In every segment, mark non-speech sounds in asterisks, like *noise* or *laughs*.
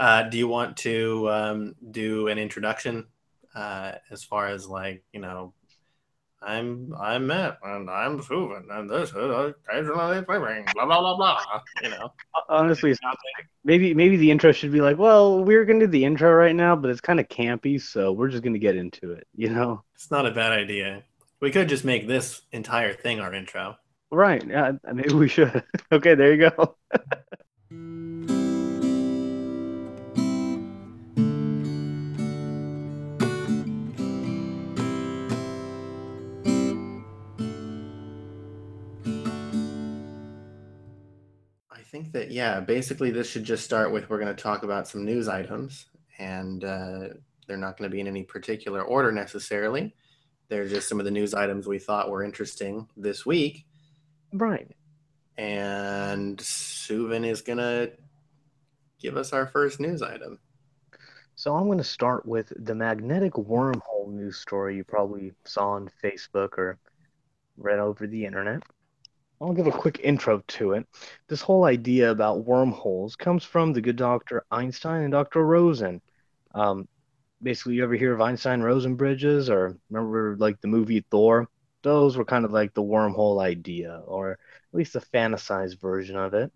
Uh, do you want to um, do an introduction uh, as far as like you know I'm I'm Matt and I'm Susan and this is occasionally flipping blah blah blah blah. You know, honestly, maybe maybe the intro should be like, well, we're gonna do the intro right now, but it's kind of campy, so we're just gonna get into it. You know, it's not a bad idea. We could just make this entire thing our intro. Right. Yeah, maybe we should. *laughs* okay, there you go. *laughs* think that yeah, basically this should just start with we're going to talk about some news items, and uh, they're not going to be in any particular order necessarily. They're just some of the news items we thought were interesting this week. Right. And Suvin is going to give us our first news item. So I'm going to start with the magnetic wormhole news story you probably saw on Facebook or read over the internet. I'll give a quick intro to it. This whole idea about wormholes comes from the good Dr. Einstein and Dr. Rosen. Um, basically, you ever hear of Einstein Rosen bridges, or remember like the movie Thor? Those were kind of like the wormhole idea, or at least a fantasized version of it.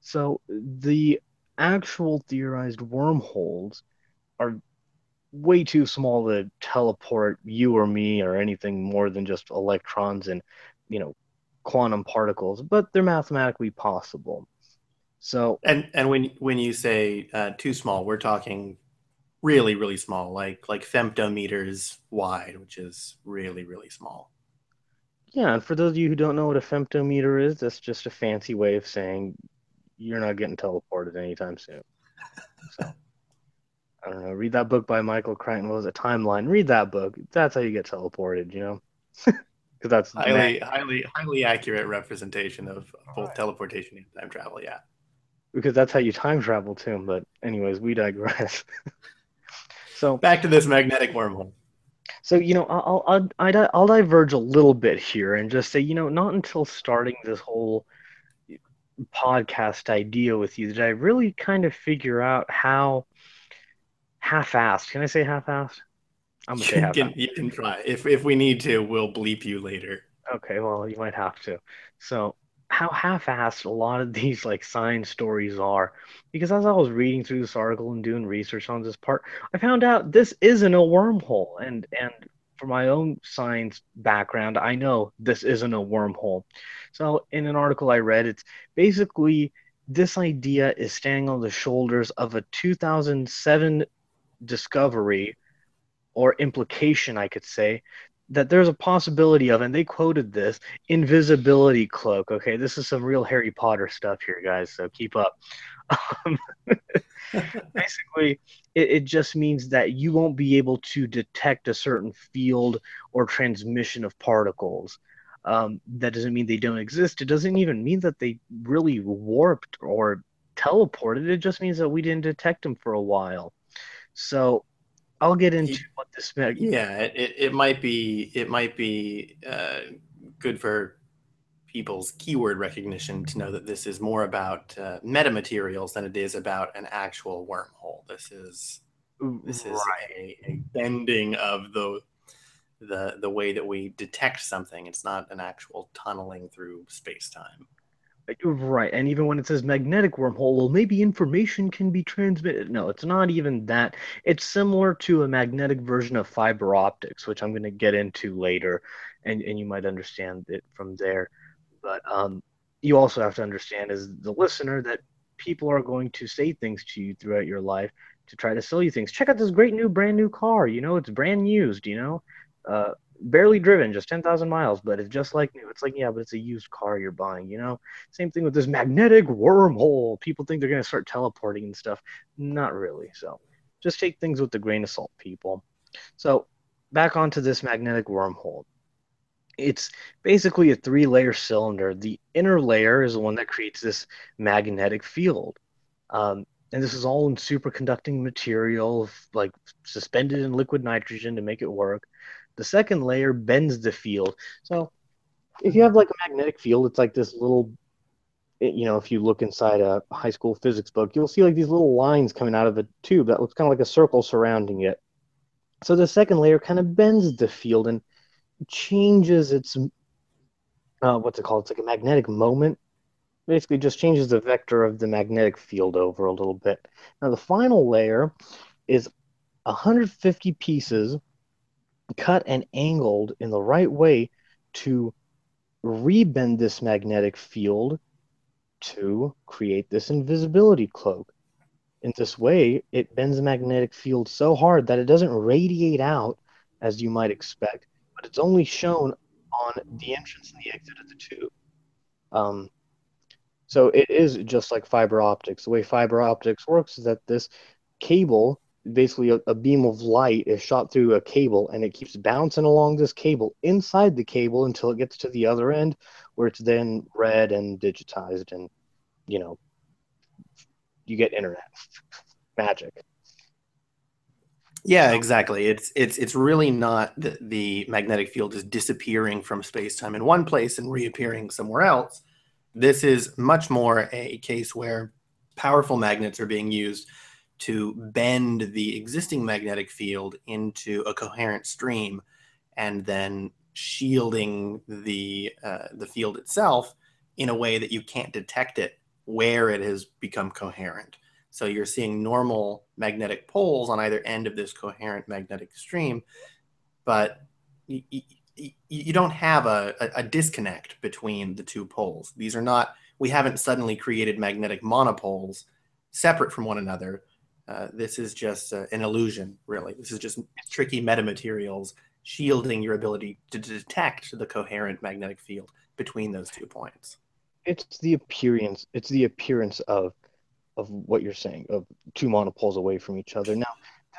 So the actual theorized wormholes are way too small to teleport you or me or anything more than just electrons and you know quantum particles, but they're mathematically possible. So and and when when you say uh, too small, we're talking really really small, like like femtometers wide, which is really really small. Yeah, and for those of you who don't know what a femtometer is, that's just a fancy way of saying you're not getting teleported anytime soon. *laughs* So I don't know. Read that book by Michael Crichton. What was it? Timeline. Read that book. That's how you get teleported. You know. *laughs* because that's highly highly highly accurate representation of both right. teleportation and time travel yeah. Because that's how you time travel too but anyways we digress. *laughs* So back to this magnetic wormhole. So you know I'll, I'll I'll I'll diverge a little bit here and just say you know not until starting this whole podcast idea with you did I really kind of figure out how half-assed can I say half-assed I'm gonna you can, you can try. If if we need to, we'll bleep you later. Okay, well you might have to. So how half-assed a lot of *laughs* these like science stories are because as i was reading through this article and doing research on this part i found out this isn't a wormhole and and for my own science background i know this isn't a wormhole so in an article i read it's basically this idea is standing on the shoulders of a 2007 discovery or implication, I could say, that there's a possibility of, and they quoted this invisibility cloak. Okay, this is some real Harry Potter stuff here, guys. So keep up. Um, *laughs* basically, it, it, just means that you won't be able to detect a certain field or transmission of particles. Um, that doesn't mean they don't exist. It doesn't even mean that they really warped or teleported. It just means that we didn't detect them for a while. So I'll get into what this meant. Yeah, it, it might be it might be uh, good for people's keyword recognition to know that this is more about uh, metamaterials than it is about an actual wormhole. This is this is right. a, a, bending of the the the way that we detect something. It's not an actual tunneling through space time. Right. And even when it says magnetic wormhole, well, maybe information can be transmitted. No, it's not even that. It's similar to a magnetic version of fiber optics, which I'm going to get into later, and, and you might understand it from there. But um, you also have to understand, as the listener, that people are going to say things to you throughout your life to try to sell you things. Check out this great new brand new car. You know, it's brand used, you know. Uh, barely driven, just 10,000 miles, but it's just like new. It's like, yeah, but it's a used car you're buying, you know? Same thing with this magnetic wormhole. People think they're going to start teleporting and stuff. Not really. So just take things with a grain of salt, people. So back onto this magnetic wormhole. It's basically a three layer cylinder. The inner layer is the one that creates this magnetic field. Um, and this is all in superconducting material, like suspended in liquid nitrogen to make it work. The second layer bends the field. So if you have like a magnetic field, it's like this little you know, if you look inside a high school physics book, you'll see like these little lines coming out of a tube that looks kind of like a circle surrounding it. So the second layer kind of bends the field and changes its uh, what's it called? It's like a magnetic moment. Basically, just changes the vector of the magnetic field over a little bit. Now the final layer is 150 pieces cut and angled in the right way to rebend this magnetic field to create this invisibility cloak. In this way, it bends the magnetic field so hard that it doesn't radiate out as you might expect, but it's only shown on the entrance and the exit of the tube. Um, so it is just like fiber optics. The way fiber optics works is that this cable, basically a, a beam of light, is shot through a cable and it keeps bouncing along this cable inside the cable until it gets to the other end, where it's then read and digitized and you know you get internet. *laughs* Magic. Yeah exactly. It's it's it's really not that the magnetic field is disappearing from space-time in one place and reappearing somewhere else. This is much more a case where powerful magnets are being used to bend the existing magnetic field into a coherent stream and then shielding the uh, the field itself in a way that you can't detect it where it has become coherent. So you're seeing normal magnetic poles on either end of this coherent magnetic stream, but you, you, you don't have a, a, disconnect between the two poles. These are not, we haven't suddenly created magnetic monopoles separate from one another. Uh, this is just uh, an illusion, really. This is just tricky metamaterials shielding your ability to detect the coherent magnetic field between those two points. It's the appearance. It's the appearance of of what you're saying of two monopoles away from each other. Now,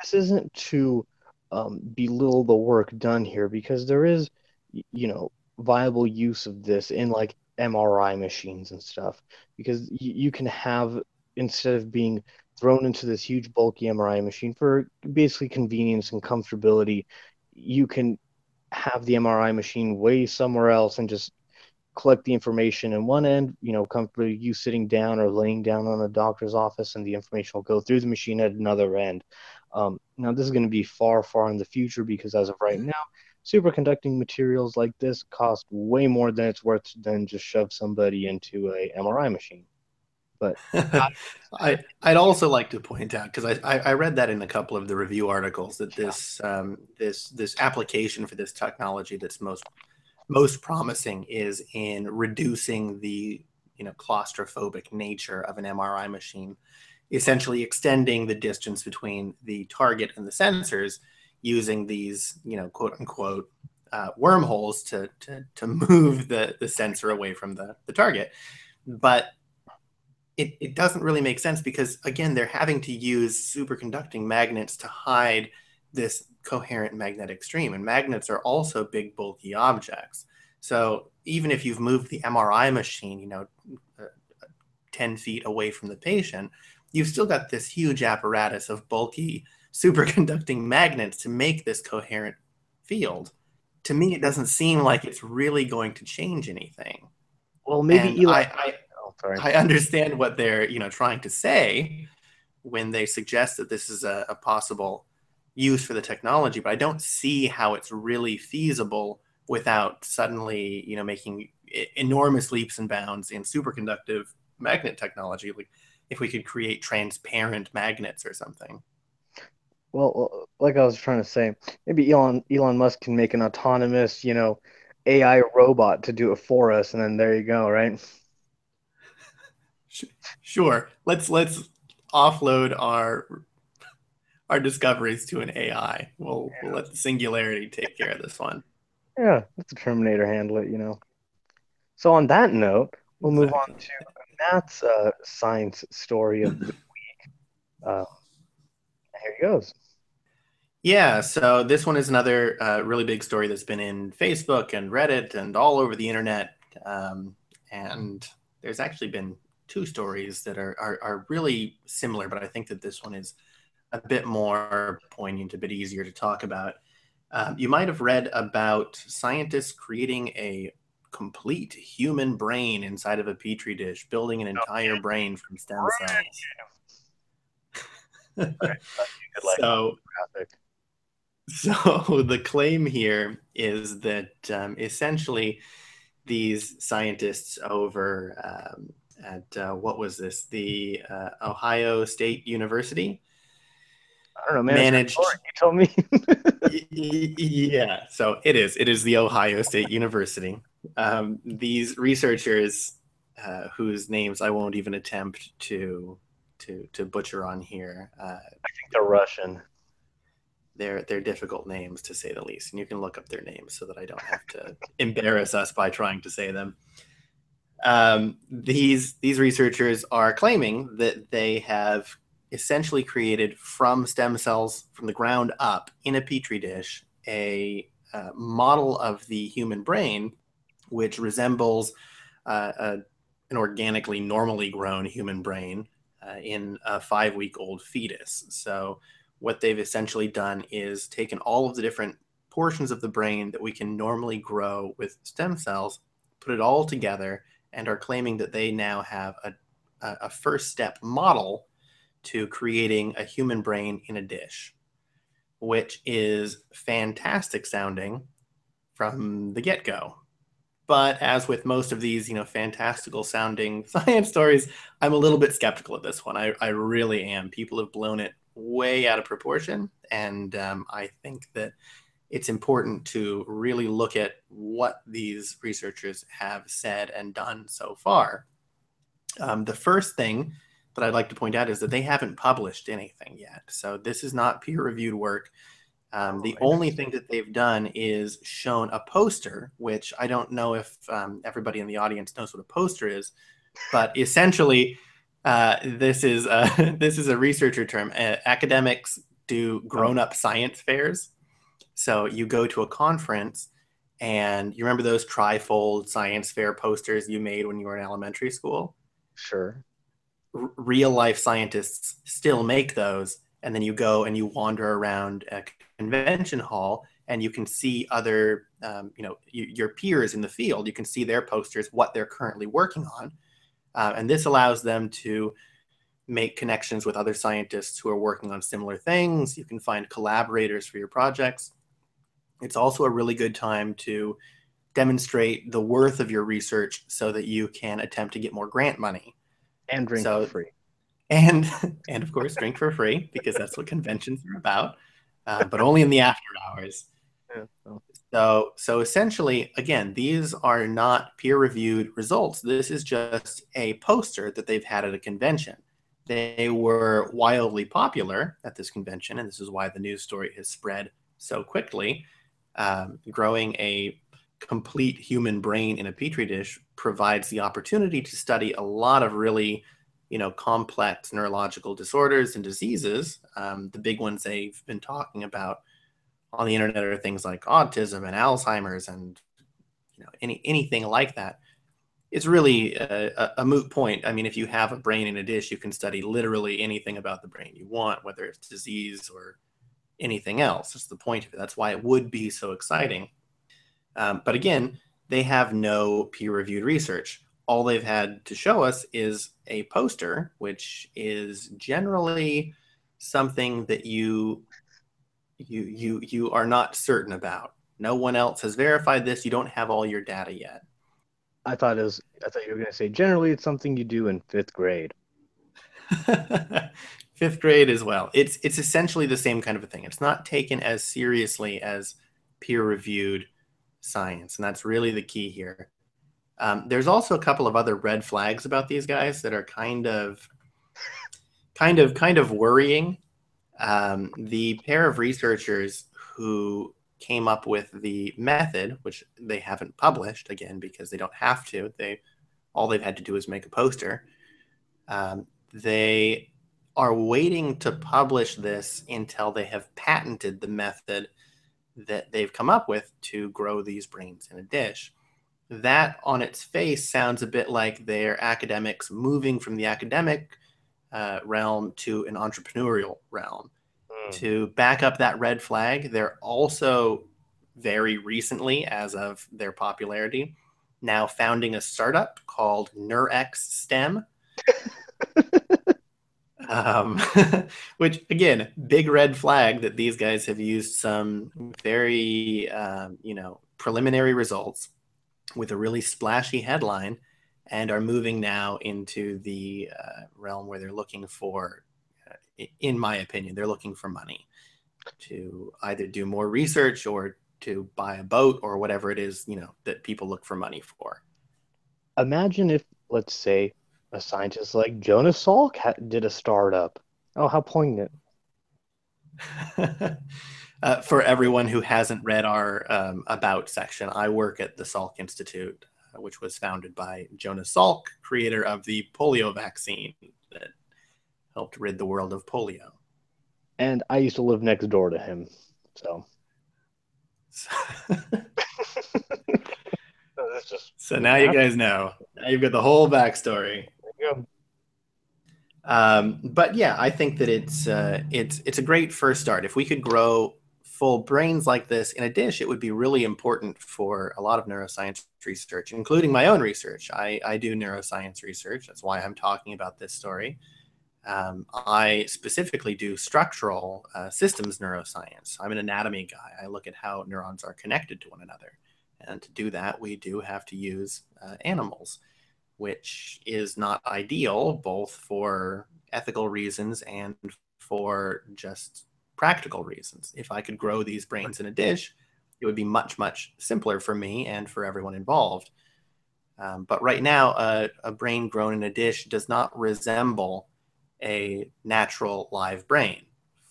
this isn't to um, belittle the work done here because there is, you know, viable use of this in like MRI machines and stuff because you can have instead of being thrown into this huge bulky MRI machine for basically convenience and comfortability, you can have the MRI machine way somewhere else and just collect the information in one end, you know, comfortably you sitting down or laying down on a doctor's office, and the information will go through the machine at another end. Um, now, this is going to be far, far in the future because as of right now, superconducting materials like this cost way more than it's worth than just shove somebody into a MRI machine. But *laughs* I, I'd also like to point out because I, I read that in a couple of the review articles that this um, this this application for this technology that's most most promising is in reducing the you know claustrophobic nature of an MRI machine, essentially extending the distance between the target and the sensors using these you know quote unquote uh, wormholes to, to to *laughs* move the the sensor away from the the target, but it, it doesn't really make sense because again they're having to use superconducting magnets to hide this coherent magnetic stream and magnets are also big bulky objects. So even if you've moved the mri machine you know uh, 10 feet away from the patient you've still got this huge apparatus of bulky *laughs* superconducting magnets to make this coherent field. To me it doesn't seem like it's really going to change anything. Well maybe Eli- I, I, Sorry. I understand what they're you know trying to say when they suggest that this is a, a possible use for the technology, but I don't see how it's really feasible without suddenly you know making enormous leaps and bounds in superconductive magnet technology. Like if we could create transparent magnets or something. Well, like I was trying to say, maybe Elon Elon Musk can make an autonomous, you know, AI robot to do it for us, and then there you go, right? Sure. Let's let's offload our our discoveries to an AI. We'll, yeah. we'll let the singularity take care of this one. Yeah, let the Terminator handle it, you know. So on that note, we'll move on to Matt's uh, science story of the week. Uh, here he goes. Yeah, so this one is another uh, really big story that's been in Facebook and Reddit and all over the internet. Um, and there's actually been two stories that are, are, are really similar, but I think that this one is a bit more poignant, a bit easier to talk about. Um, you might have read about scientists creating a complete human brain inside of a petri dish, building an entire brain from stem cells. *laughs* so, *laughs* so the claim here is that um, essentially these scientists over um, at uh, what was this? The uh, ohio state university? I don't know man managed you told me. *laughs* Yeah so it is it is the ohio state university. Um, these researchers uh, whose names i won't even attempt to to to butcher on here uh, i think they're russian. they're they're difficult names to say the least, and you can look up their names so that I don't have to embarrass us by trying to say them. Um, these these researchers are claiming that they have essentially created from stem cells from the ground up in a petri dish a uh, model of the human brain, which resembles uh, a, an organically normally grown human brain uh, in a five week old fetus. So what they've essentially done is taken all of the different portions of the brain that we can normally grow with stem cells, put it all together, and are claiming that they now have a, a first step model to creating a human brain in a dish, which is fantastic sounding from the get go. But as with most of these, you know, fantastical sounding *laughs* science stories, I'm a little bit skeptical of this one. I, I really am. People have blown it way out of proportion. And um, I think that it's important to really look at what these researchers have said and done so far. Um, the first thing that I'd like to point out is that they haven't published anything yet. So this is not peer reviewed work. Um, the oh, only thing that they've done is shown a poster, which I don't know if um, everybody in the audience knows what a poster is, but essentially, uh, this is a, *laughs* this is a researcher term. Uh, academics do grown-up science fairs. So you go to a conference, and you remember those trifold science fair posters you made when you were in elementary school? Sure. R- real life scientists still make those, and then you go and you wander around a convention hall, and you can see other, um, you know, y- your peers in the field. You can see their posters, what they're currently working on uh, and this allows them to make connections with other scientists who are working on similar things. You can find collaborators for your projects. It's also a really good time to demonstrate the worth of your research so that you can attempt to get more grant money and drink so, for free. And *laughs* and of course drink for free because that's what conventions are about, uh, but only in the after hours. Yeah, so. So, so essentially, again, these are not peer-reviewed results. This is just a poster that they've had at a convention. They were wildly popular at this convention, and this is why the news story has spread so quickly. Um, growing a complete human brain in a petri dish provides the opportunity to study a lot of really, you know, complex neurological disorders and diseases. Um, the big ones they've been talking about on the internet are things like autism and Alzheimer's and you know any anything like that. It's really a, a, moot point. I mean, if you have a brain in a dish, you can study literally anything about the brain you want, whether it's disease or anything else. That's the point of it. That's why it would be so exciting. Um, but again, they have no peer-reviewed research. All they've had to show us is a poster, which is generally something that you you you you are not certain about. No one else has verified this. You don't have all your data yet. I thought it was. I thought you were going to say generally it's something you do in fifth grade. *laughs* fifth grade as well. It's it's essentially the same kind of a thing. It's not taken as seriously as peer reviewed science, and that's really the key here. Um, there's also a couple of other red flags about these guys that are kind of kind of kind of worrying um, the pair of researchers who came up with the method, which they haven't published again because they don't have to. They all they've had to do is make a poster. Um, they are waiting to publish this until they have patented the method that they've come up with to grow these brains in a dish. That on its face sounds a bit like they're academics moving from the academic uh, realm to an entrepreneurial realm. Mm. To back up that red flag, they're also very recently, as of their popularity, now founding a startup called NeurX STEM. *laughs* um, *laughs* which again, big red flag that these guys have used some very, um, you know, preliminary results with a really splashy headline and are moving now into the uh, realm where they're looking for, uh, in my opinion, they're looking for money to either do more research or to buy a boat or whatever it is, you know, that people look for money for. Imagine if, let's say, a scientist like Jonas Salk did a startup. Oh, how poignant. *laughs* uh, for everyone who hasn't read our um, About section, I work at the Salk Institute, uh, which was founded by Jonas Salk, creator of the polio vaccine that helped rid the world of polio. And I used to live next door to him. So. *laughs* *laughs* so now you guys know. Now you've got the whole backstory. Um, but yeah, I think that it's uh, it's it's a great first start. If we could grow full brains like this in a dish, it would be really important for a lot of neuroscience research, including my own research. I, I do neuroscience research. That's why I'm talking about this story. Um, I specifically do structural uh, systems neuroscience. I'm an anatomy guy. I look at how neurons are connected to one another. And to do that, we do have to use uh, animals which is not ideal both for ethical reasons and for just practical reasons. If I could grow these brains in a dish, it would be much, much simpler for me and for everyone involved. Um, but right now, a brain grown in a dish does not resemble a natural live brain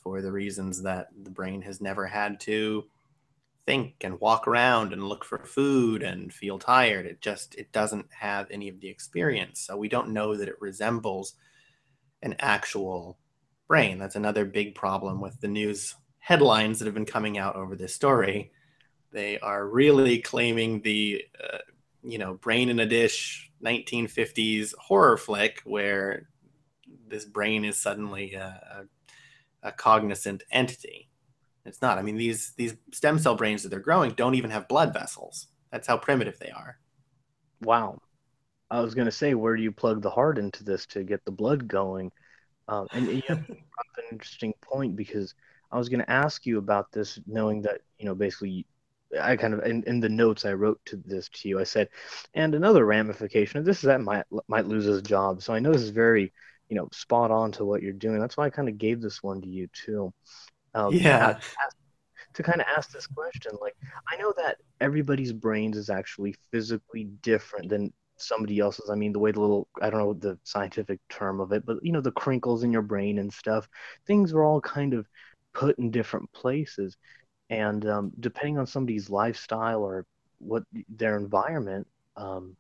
for the reasons that the brain has never had to think and walk around and look for food and feel tired. It just it doesn't have any of the experience. So we don't know that it resembles an actual brain. That's another big problem with the news headlines that have been coming out over this story. They are really claiming the uh, you know brain in a dish 1950s horror flick where this brain is suddenly a, a, a cognizant entity it's not. I mean, these these stem cell brains that they're growing don't even have blood vessels. That's how primitive they are. Wow. I was going to say, where do you plug the heart into this to get the blood going? Um, and you have *laughs* an interesting point because I was going to ask you about this, knowing that you know basically, I kind of in, in the notes I wrote to this to you, I said, and another ramification of this is that might might lose his job. So I know this is very you know spot on to what you're doing. That's why I kind of gave this one to you too. Um, yeah. To, kind of ask this question, like I know that everybody's brains is actually physically different than somebody else's. I mean, the way the little I don't know the scientific term of it, but you know the crinkles in your brain and stuff. Things are all kind of put in different places, and um, depending on somebody's lifestyle or what their environment, um,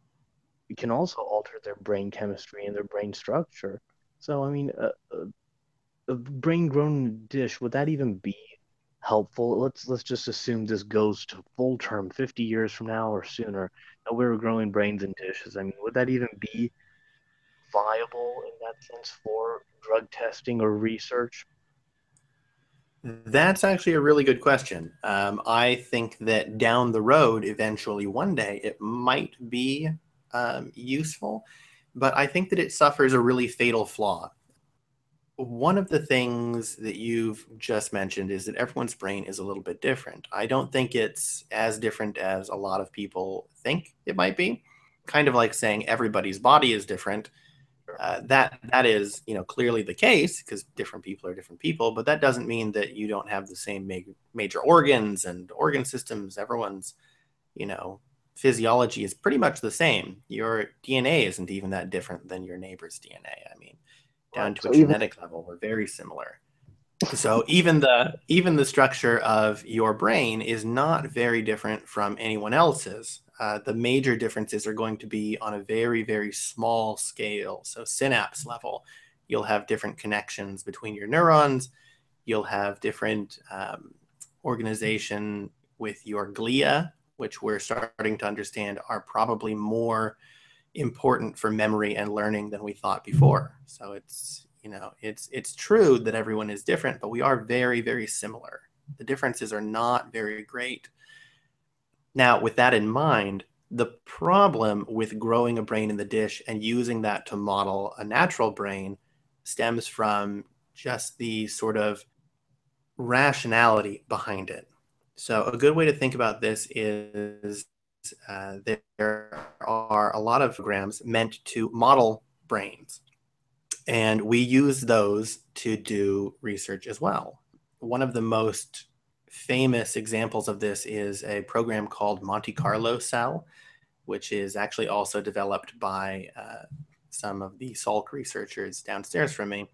it can also alter their brain chemistry and their brain structure. So I mean, uh, uh, a brain grown dish would that even be helpful? Let's let's just assume this goes to full term 50 years from now or sooner. That we're growing brains in dishes. I mean would that even be viable in that sense for drug testing or research? That's actually a really good question. Um, I think that down the road, eventually, one day, it might be um, useful, but I think that it suffers a really fatal flaw one of the things that you've just mentioned is that everyone's brain is a little bit different. I don't think it's as different as a lot of people think it might be. Kind of like saying everybody's body is different. Uh, that that is, you know, clearly the case because different people are different people. But that doesn't mean that you don't have the same ma- major organs and organ systems. Everyone's, you know, physiology is pretty much the same. Your DNA isn't even that different than your neighbor's DNA. I mean, down to a genetic level. We're very similar. So *laughs* even the even the structure of your brain is not very different from anyone else's. Uh, the major differences are going to be on a very very small scale. So synapse level, you'll have different connections between your neurons. You'll have different um, organization with your glia, which we're starting to understand are probably more important for memory and learning than we thought before. So it's you know it's it's true that everyone is different, but we are very very similar. The differences are not very great. Now, with that in mind, The problem with growing a brain in the dish and using that to model a natural brain stems from just the sort of rationality behind it. So, a good way to think about this is uh, there are a lot of programs meant to model brains, and we use those to do research as well. One of the most famous examples of this is a program called Monte Carlo Cell, which is actually also developed by uh, some of the Salk researchers downstairs from me.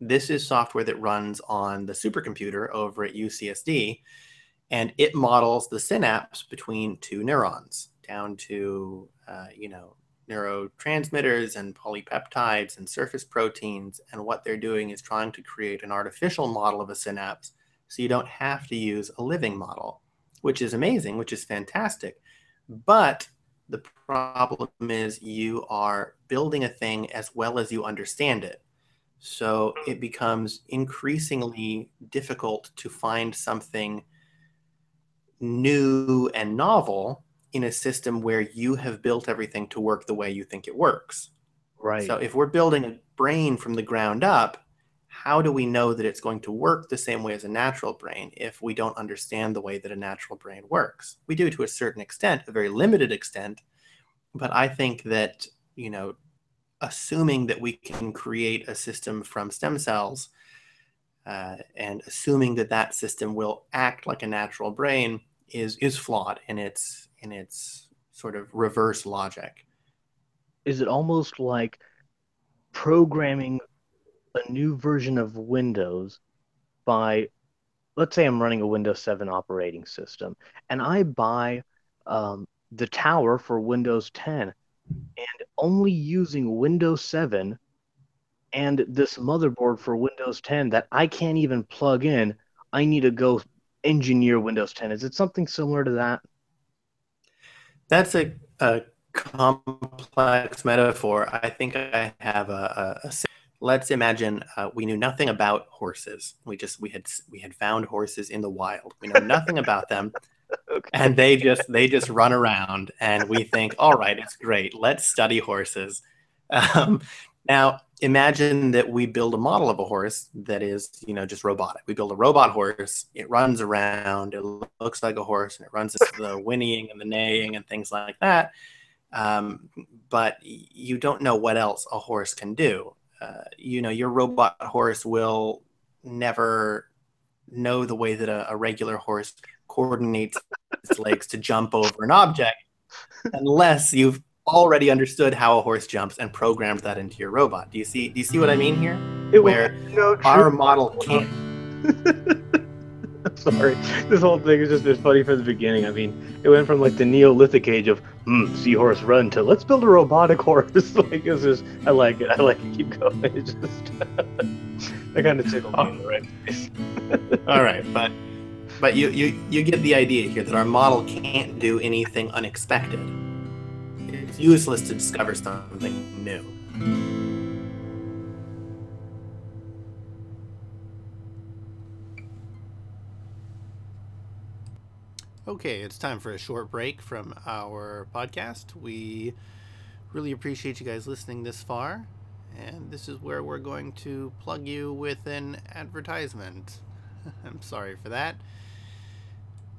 This is software that runs on the supercomputer over at UCSD, and it models the synapse between two neurons down to, uh, you know, neurotransmitters and polypeptides and surface proteins. And what they're doing is trying to create an artificial model of a synapse so you don't have to use a living model, which is amazing, which is fantastic. But the problem is you are building a thing as well as you understand it. So it becomes increasingly difficult to find something new and novel in a system where you have built everything to work the way you think it works. Right. So if we're building a brain from the ground up, how do we know that it's going to work the same way as a natural brain if we don't understand the way that a natural brain works? We do to a certain extent, a very limited extent, but I think that, you know, assuming that we can create a system from stem cells uh, and assuming that that system will act like a natural brain is is flawed in its in its sort of reverse logic. Is it almost like programming a new version of Windows by, let's say I'm running a Windows 7 operating system, and I buy um, the tower for Windows 10 and only using Windows 7 and this motherboard for Windows 10 that I can't even plug in, I need to go engineer Windows 10. Is it something similar to that? That's a, a complex metaphor. I think I have a, a, a let's imagine uh, we knew nothing about horses. We just we had we had found horses in the wild. We know nothing about them, *laughs* okay. and they just they just run around, and we think, all right, it's great. Let's study horses. Um, now imagine that we build a model of a horse that is you know just robotic. We build a robot horse. It runs around. It looks like a horse, and it runs the *laughs* whinnying and the neighing and things like that. Um, but you don't know what else a horse can do uh, you know, your robot horse will never know the way that a, a regular horse coordinates its legs to jump over an object *laughs* unless you've already understood how a horse jumps and programmed that into your robot. Do you see? Do you see what I mean here? It Where no our model can't. *laughs* Sorry, this whole thing is just it's funny from the beginning. I mean, it went from like the Neolithic age of hmm, seahorse run to let's build a robotic *laughs* horse. *laughs* like it's just, I like it. I like it. Keep going. It's just, I kind of tickled me in the right place. All right, but but you you you get the idea here that our model can't do anything unexpected. Useless to discover something new. Okay, it's time for a short break from our podcast. We really appreciate you guys listening this far, and this is where we're going to plug you with an advertisement. *laughs* I'm sorry for that.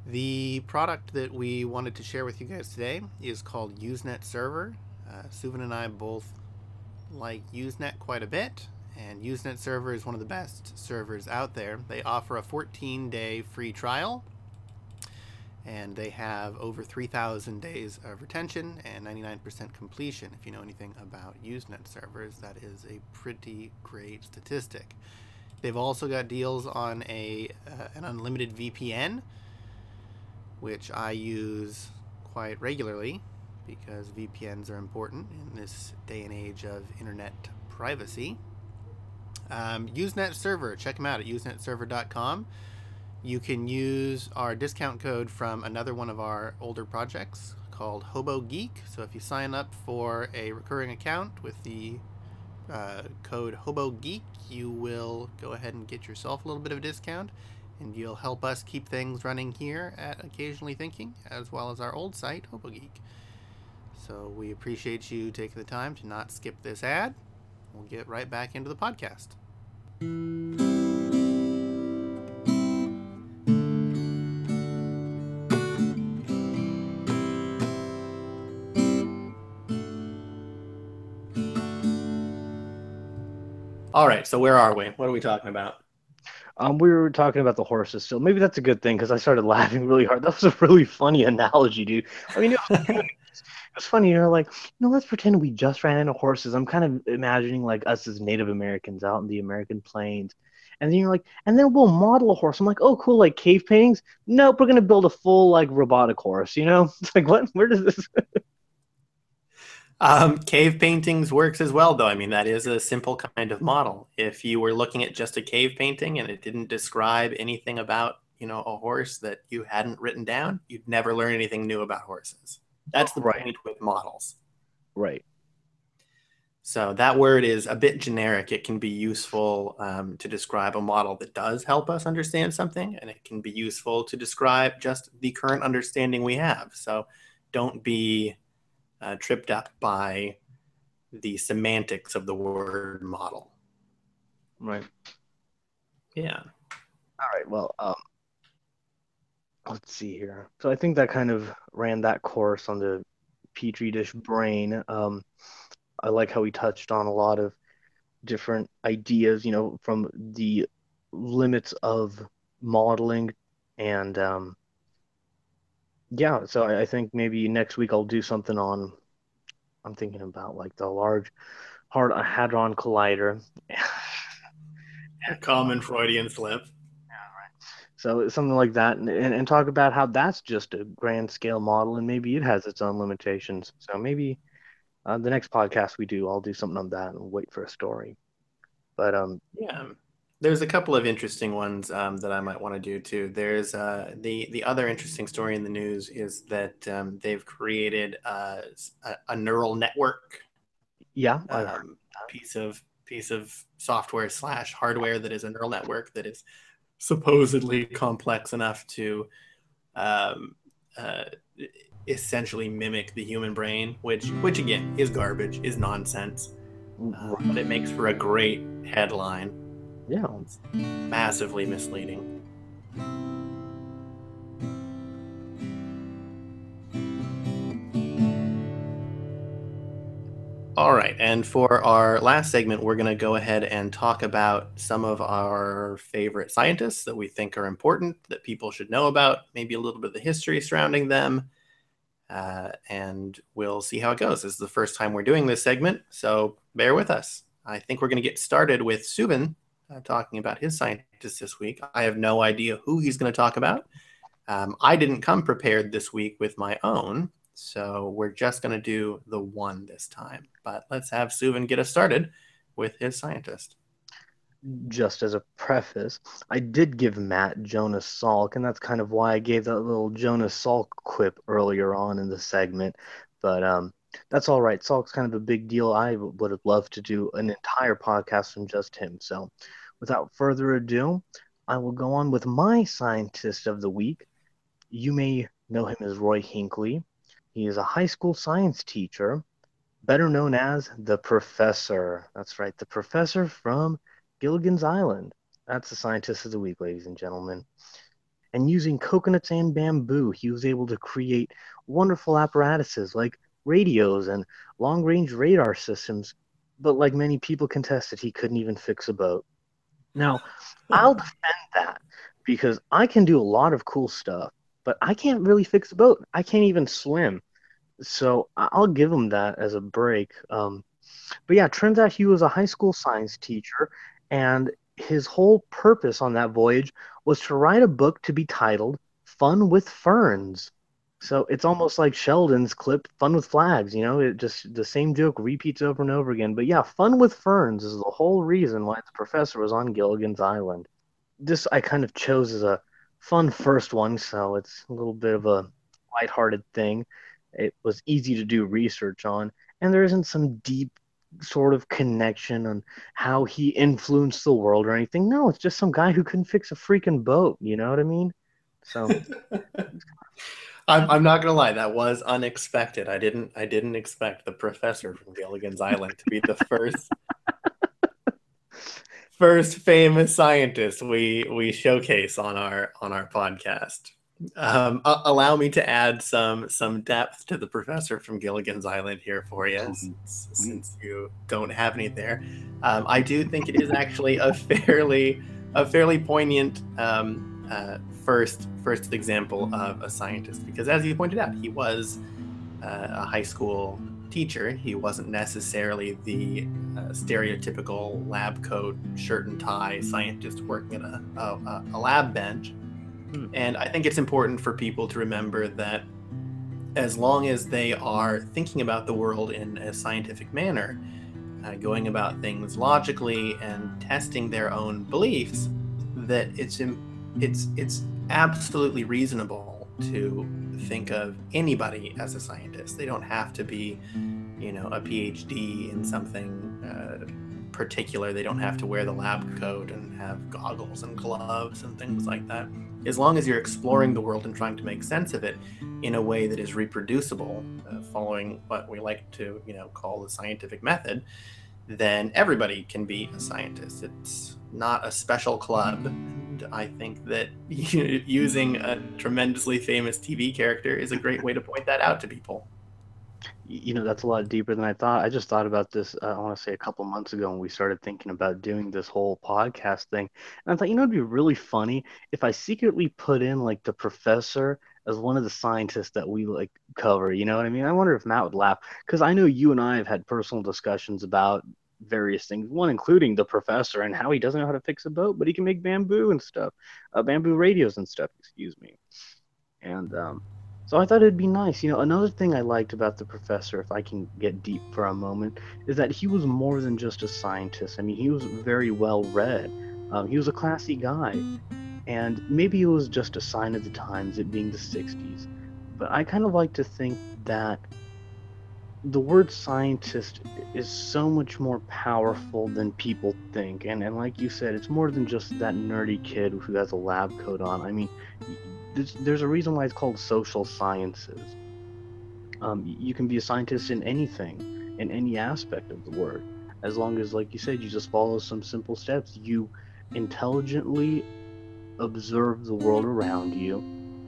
The product that we wanted to share with you guys today is called Usenet Server. Uh, Suvin and I both like Usenet quite a bit, and Usenet Server is one of the best servers out there. They offer a 14 day free trial and they have over 3,000 days of retention and 99% completion. If you know anything about Usenet servers, that is a pretty great statistic. They've also got deals on a uh, an unlimited VPN, which I use quite regularly because VPNs are important in this day and age of internet privacy. Um, Usenet server, check them out at usenetserver.com you can use our discount code from another one of our older projects called Hobo Geek. So if you sign up for a recurring account with the uh, code Hobo Geek, you will go ahead and get yourself a little bit of a discount, and you'll help us keep things running here at Occasionally Thinking, as well as our old site, Hobo Geek. So we appreciate you taking the time to not skip this ad. We'll get right back into the podcast. All right, so where are we? What are we talking about? Um, we were talking about the horses still. Maybe that's a good thing because I started *laughs* laughing really hard. That was a really funny analogy, dude. I mean, it was, it was funny. You know, like, you know, let's pretend we just ran into horses. I'm kind of imagining like us as Native Americans out in the American plains. And then you're like, and then we'll model a horse. I'm like, oh, cool, like cave paintings. Nope, we're gonna build a full like robotic horse. You know, *laughs* it's like, what? Where does this? Um, cave paintings works as well, though. I mean, that is a simple kind of model. If you were looking at just a cave painting and it didn't describe anything about, you know, a horse that you hadn't written down, you'd never learn anything new about horses. That's the right. point with models. Right. So that word is a bit generic. It can be useful um, to describe a model that does help us understand something, and it can be useful to describe just the current understanding we have. So don't be uh, tripped up by the semantics of the word model. Right. Yeah. All right. Well, um, let's see here. So I think that kind of ran that course on the petri dish brain. Um, I like how he touched on a lot of different ideas, you know, from the limits of modeling and um, yeah, so I, I think maybe next week I'll do something on. I'm thinking about like the Large hard Hadron Collider. Common Freudian slip. Yeah, right. So something like that, and, and, and talk about how that's just a grand scale model, and maybe it has its own limitations. So maybe uh, the next podcast we do, I'll do something on that and wait for a story. But um, yeah, there's a couple of interesting ones um, that I might want to do too. There's uh, the the other interesting story in the news is that um, they've created uh, a, a, neural network. Yeah, um, piece of piece of software slash hardware that is a neural network that is supposedly complex enough to um, uh, essentially mimic the human brain, which which again is garbage, is nonsense. Uh, but it makes for a great headline yeah. It's massively misleading. All right, and for our last segment, we're going to go ahead and talk about some of our favorite scientists that we think are important, that people should know about, maybe a little bit of the history surrounding them, uh, and we'll see how it goes. This is the first time we're doing this segment, so bear with us. I think we're going to get started with Subin uh, talking about his scientist this week. I have no idea who he's going to talk about. Um, I didn't come prepared this week with my own, so we're just going to do the one this time. But let's have Subin get us started with his scientist. Just as a preface, I did give Matt Jonas Salk, and that's kind of why I gave that little Jonas Salk quip earlier on in the segment. But um, that's all right. Salk's kind of a big deal. I would have loved to do an entire podcast from just him. So, without further ado, I will go on with my scientist of the week. You may know him as Roy Hinkley. He is a high school science teacher, better known as the professor. That's right, the professor from Gilligan's Island. That's the scientist of the week, ladies and gentlemen. And using coconuts and bamboo, he was able to create wonderful apparatuses like radios and long range radar systems, but like many people contested, he couldn't even fix a boat. Now, I'll defend that because I can do a lot of cool stuff, but I can't really fix a boat. I can't even swim. So I'll give him that as a break. Um, but yeah, turns out he was a high school science teacher, and his whole purpose on that voyage was to write a book to be titled Fun with Ferns. So it's almost like Sheldon's clip, "Fun with Flags." You know, it just the same joke repeats over and over again. But yeah, "Fun with Ferns" is the whole reason why the professor was on Gilligan's Island. This I kind of chose as a fun first one, so it's a little bit of a lighthearted thing. It was easy to do research on, and there isn't some deep sort of connection on how he influenced the world or anything. No, it's just some guy who couldn't fix a freaking boat. You know what I mean? So *laughs* I'm, I'm not gonna lie, that was unexpected. I didn't I didn't expect the professor from Gilligan's Island to be the first first famous scientist we we showcase on our on our podcast. Um, allow me to add some some depth to the professor from Gilligan's Island here for you, since, since you don't have any there. Um, I do think it is actually a *laughs* fairly a fairly poignant um, uh, first first example of a scientist because, as you pointed out, he was uh, a high school teacher. He wasn't necessarily the uh, stereotypical lab coat, shirt and tie scientist working at a, a, a lab bench Hmm. And I think it's important for people to remember that as long as they are thinking about the world in a scientific manner, uh, going about things logically and testing their own beliefs, that it's it's it's absolutely reasonable to think of anybody as a scientist. They don't have to be, you know, a PhD in something uh, particular. They don't have to wear the lab coat and have goggles and gloves and things like that as long as you're exploring the world and trying to make sense of it in a way that is reproducible, uh, following what we like to, you know, call the scientific method, then everybody can be a scientist. It's not a special club. And I think that *laughs* using a tremendously famous TV character is a great way to point that out to people. You know that's a lot deeper than i thought. I just thought about this uh, i want to say a couple months ago when we started thinking about doing this whole podcast thing. And i thought you know it'd be really funny if i secretly put in like the professor as one of the scientists that we like cover you know what i mean? I wonder if matt would laugh because i know you and i have had personal discussions about various things one including the professor and how he doesn't know how to fix a boat but he can make bamboo and stuff uh, bamboo radios and stuff excuse me and um so I thought it'd be nice. You know, another thing I liked about the professor, if I can get deep for a moment, is that he was more than just a scientist. I mean, he was very well read. Um, he was a classy guy. And maybe it was just a sign of the times, it being the 60s. But I kind of like to think that the word scientist is so much more powerful than people think. And, and like you said, it's more than just that nerdy kid who has a lab coat on. I mean, there's, there's a reason why it's called social sciences. Um, you can be a scientist in anything, in any aspect of the word, as long as, like you said, you just follow some simple steps. You intelligently observe the world around you,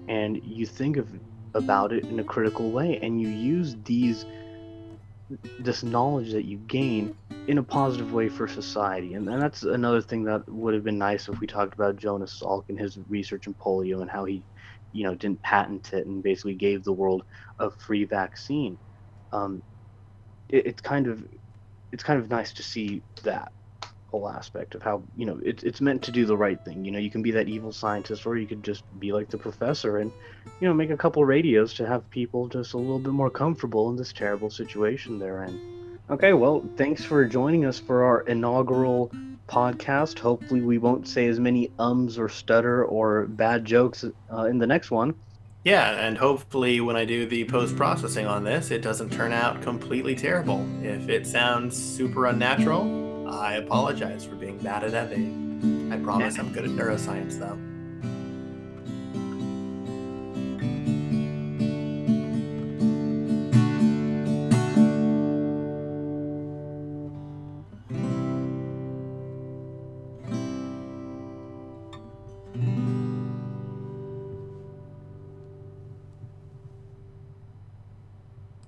and you think of about it in a critical way, and you use these this knowledge that you gain in a positive way for society. And, and that's another thing that would have been nice if we talked about Jonas Salk and his research in polio and how he you know didn't patent it and basically gave the world a free vaccine. Um, it, it's kind of it's kind of nice to see that whole aspect of how you know it's it's meant to do the right thing. You know, you can be that evil scientist, or you could just be like the professor and you know make a couple radios to have people just a little bit more comfortable in this terrible situation they're in. Okay, well, thanks for joining us for our inaugural podcast. Hopefully, we won't say as many ums or stutter or bad jokes uh, in the next one. Yeah, and hopefully, when I do the post processing on this, it doesn't turn out completely terrible. If it sounds super unnatural, I apologize for being bad at editing. I promise I'm good at neuroscience, though.